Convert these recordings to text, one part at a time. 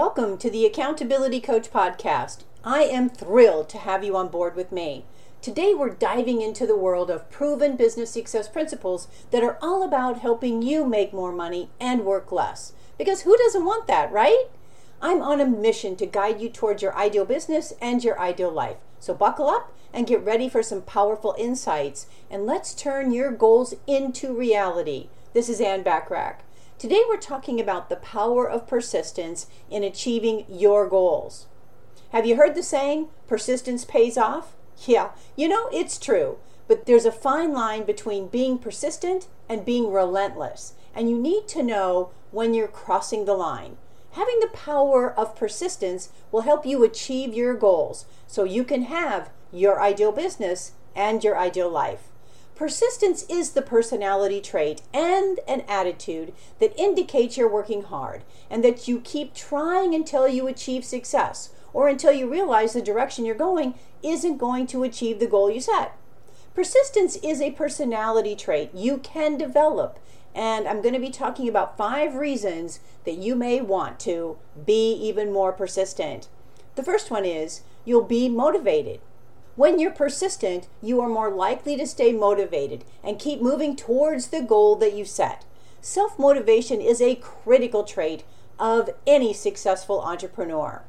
Welcome to the Accountability Coach Podcast. I am thrilled to have you on board with me. Today, we're diving into the world of proven business success principles that are all about helping you make more money and work less. Because who doesn't want that, right? I'm on a mission to guide you towards your ideal business and your ideal life. So, buckle up and get ready for some powerful insights, and let's turn your goals into reality. This is Ann Bachrach. Today we're talking about the power of persistence in achieving your goals. Have you heard the saying, persistence pays off? Yeah, you know, it's true. But there's a fine line between being persistent and being relentless. And you need to know when you're crossing the line. Having the power of persistence will help you achieve your goals so you can have your ideal business and your ideal life. Persistence is the personality trait and an attitude that indicates you're working hard and that you keep trying until you achieve success or until you realize the direction you're going isn't going to achieve the goal you set. Persistence is a personality trait you can develop, and I'm going to be talking about five reasons that you may want to be even more persistent. The first one is you'll be motivated. When you're persistent, you are more likely to stay motivated and keep moving towards the goal that you set. Self motivation is a critical trait of any successful entrepreneur.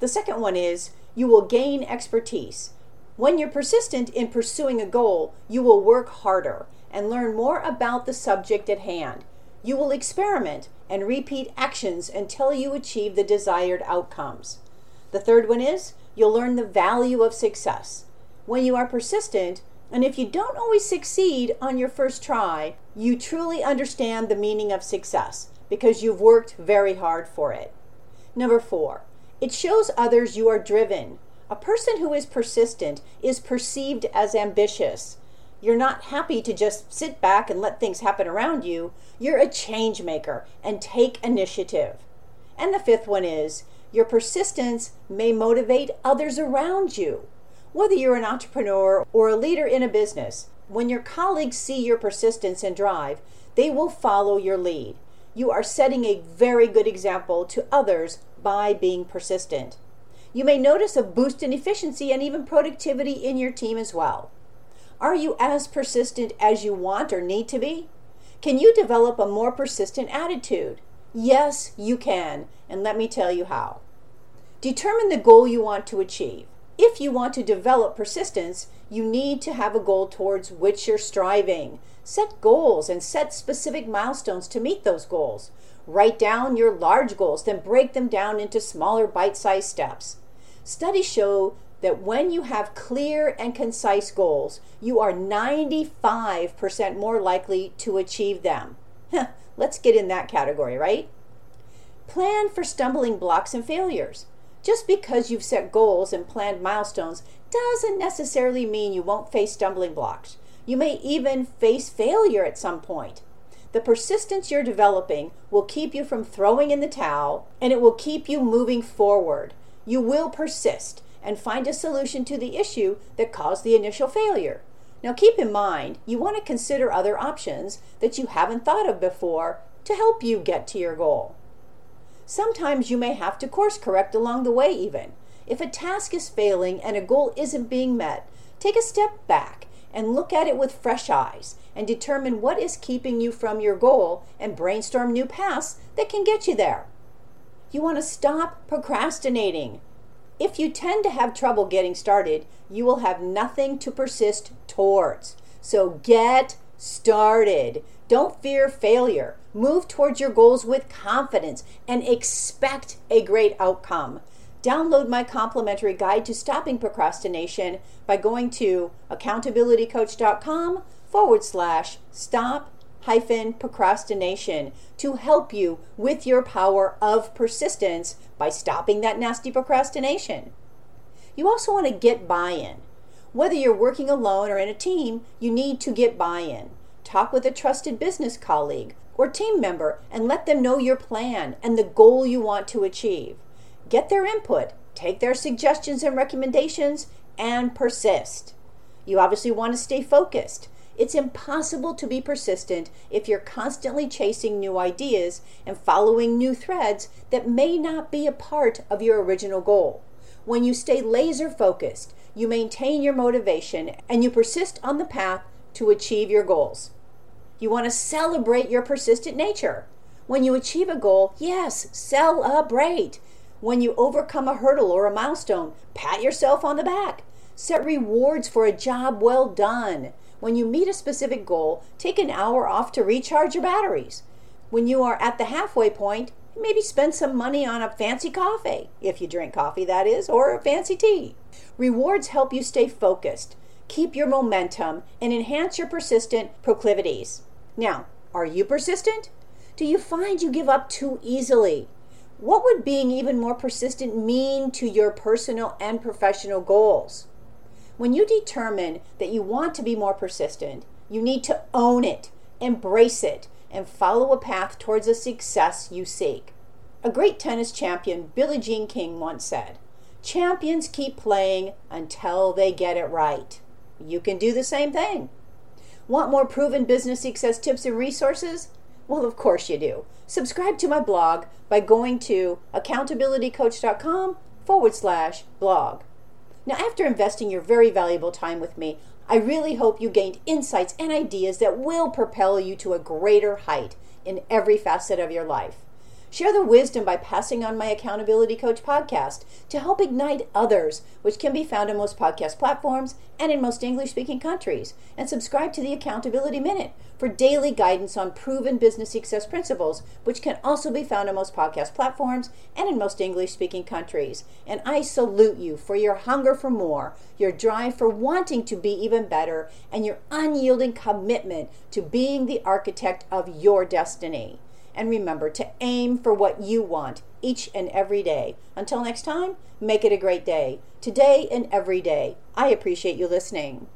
The second one is you will gain expertise. When you're persistent in pursuing a goal, you will work harder and learn more about the subject at hand. You will experiment and repeat actions until you achieve the desired outcomes. The third one is you'll learn the value of success. When you are persistent, and if you don't always succeed on your first try, you truly understand the meaning of success because you've worked very hard for it. Number four, it shows others you are driven. A person who is persistent is perceived as ambitious. You're not happy to just sit back and let things happen around you. You're a change maker and take initiative. And the fifth one is your persistence may motivate others around you. Whether you're an entrepreneur or a leader in a business, when your colleagues see your persistence and drive, they will follow your lead. You are setting a very good example to others by being persistent. You may notice a boost in efficiency and even productivity in your team as well. Are you as persistent as you want or need to be? Can you develop a more persistent attitude? Yes, you can, and let me tell you how. Determine the goal you want to achieve. If you want to develop persistence, you need to have a goal towards which you're striving. Set goals and set specific milestones to meet those goals. Write down your large goals, then break them down into smaller bite sized steps. Studies show that when you have clear and concise goals, you are 95% more likely to achieve them. Let's get in that category, right? Plan for stumbling blocks and failures. Just because you've set goals and planned milestones doesn't necessarily mean you won't face stumbling blocks. You may even face failure at some point. The persistence you're developing will keep you from throwing in the towel and it will keep you moving forward. You will persist and find a solution to the issue that caused the initial failure. Now, keep in mind, you want to consider other options that you haven't thought of before to help you get to your goal. Sometimes you may have to course correct along the way, even. If a task is failing and a goal isn't being met, take a step back and look at it with fresh eyes and determine what is keeping you from your goal and brainstorm new paths that can get you there. You want to stop procrastinating. If you tend to have trouble getting started, you will have nothing to persist towards. So get started. Don't fear failure. Move towards your goals with confidence and expect a great outcome. Download my complimentary guide to stopping procrastination by going to accountabilitycoach.com forward slash stop hyphen procrastination to help you with your power of persistence by stopping that nasty procrastination. You also want to get buy in. Whether you're working alone or in a team, you need to get buy in. Talk with a trusted business colleague or team member and let them know your plan and the goal you want to achieve. Get their input, take their suggestions and recommendations, and persist. You obviously want to stay focused. It's impossible to be persistent if you're constantly chasing new ideas and following new threads that may not be a part of your original goal. When you stay laser focused, you maintain your motivation and you persist on the path to achieve your goals. You want to celebrate your persistent nature. When you achieve a goal, yes, celebrate. When you overcome a hurdle or a milestone, pat yourself on the back. Set rewards for a job well done. When you meet a specific goal, take an hour off to recharge your batteries. When you are at the halfway point, maybe spend some money on a fancy coffee, if you drink coffee, that is, or a fancy tea. Rewards help you stay focused, keep your momentum, and enhance your persistent proclivities. Now, are you persistent? Do you find you give up too easily? What would being even more persistent mean to your personal and professional goals? When you determine that you want to be more persistent, you need to own it, embrace it, and follow a path towards the success you seek. A great tennis champion, Billie Jean King, once said, Champions keep playing until they get it right. You can do the same thing. Want more proven business success tips and resources? Well, of course you do. Subscribe to my blog by going to accountabilitycoach.com forward slash blog. Now, after investing your very valuable time with me, I really hope you gained insights and ideas that will propel you to a greater height in every facet of your life. Share the wisdom by passing on my Accountability Coach podcast to help ignite others, which can be found on most podcast platforms and in most English speaking countries. And subscribe to the Accountability Minute for daily guidance on proven business success principles, which can also be found on most podcast platforms and in most English speaking countries. And I salute you for your hunger for more, your drive for wanting to be even better, and your unyielding commitment to being the architect of your destiny. And remember to aim for what you want each and every day. Until next time, make it a great day, today and every day. I appreciate you listening.